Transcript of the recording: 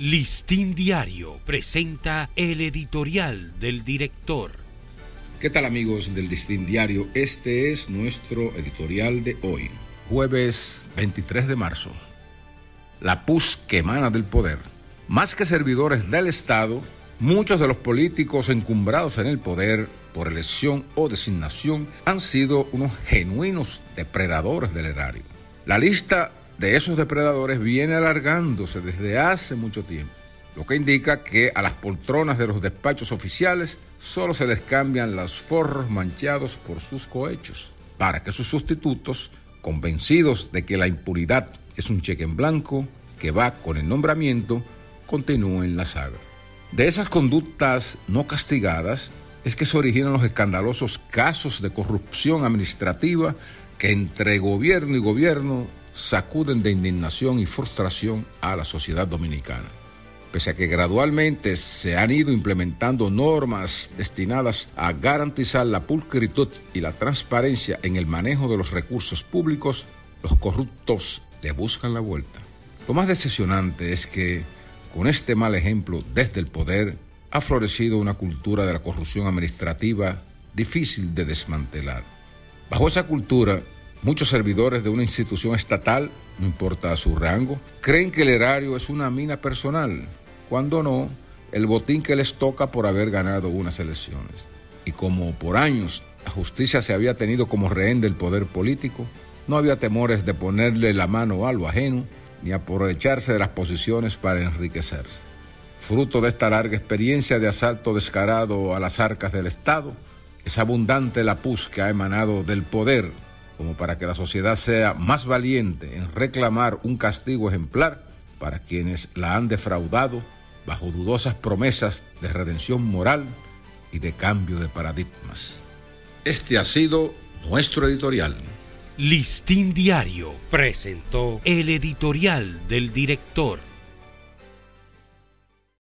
Listín Diario presenta el editorial del director. ¿Qué tal amigos del Listín Diario? Este es nuestro editorial de hoy, jueves 23 de marzo. La pus que emana del poder. Más que servidores del Estado, muchos de los políticos encumbrados en el poder por elección o designación han sido unos genuinos depredadores del erario. La lista de esos depredadores viene alargándose desde hace mucho tiempo, lo que indica que a las poltronas de los despachos oficiales solo se les cambian los forros manchados por sus cohechos, para que sus sustitutos, convencidos de que la impunidad es un cheque en blanco que va con el nombramiento, continúen la saga. De esas conductas no castigadas es que se originan los escandalosos casos de corrupción administrativa que entre gobierno y gobierno sacuden de indignación y frustración a la sociedad dominicana. Pese a que gradualmente se han ido implementando normas destinadas a garantizar la pulcritud y la transparencia en el manejo de los recursos públicos, los corruptos le buscan la vuelta. Lo más decepcionante es que, con este mal ejemplo desde el poder, ha florecido una cultura de la corrupción administrativa difícil de desmantelar. Bajo esa cultura, Muchos servidores de una institución estatal, no importa su rango, creen que el erario es una mina personal, cuando no, el botín que les toca por haber ganado unas elecciones. Y como por años la justicia se había tenido como rehén del poder político, no había temores de ponerle la mano a lo ajeno ni aprovecharse de las posiciones para enriquecerse. Fruto de esta larga experiencia de asalto descarado a las arcas del Estado, es abundante la pus que ha emanado del poder como para que la sociedad sea más valiente en reclamar un castigo ejemplar para quienes la han defraudado bajo dudosas promesas de redención moral y de cambio de paradigmas. Este ha sido nuestro editorial. Listín Diario presentó el editorial del director.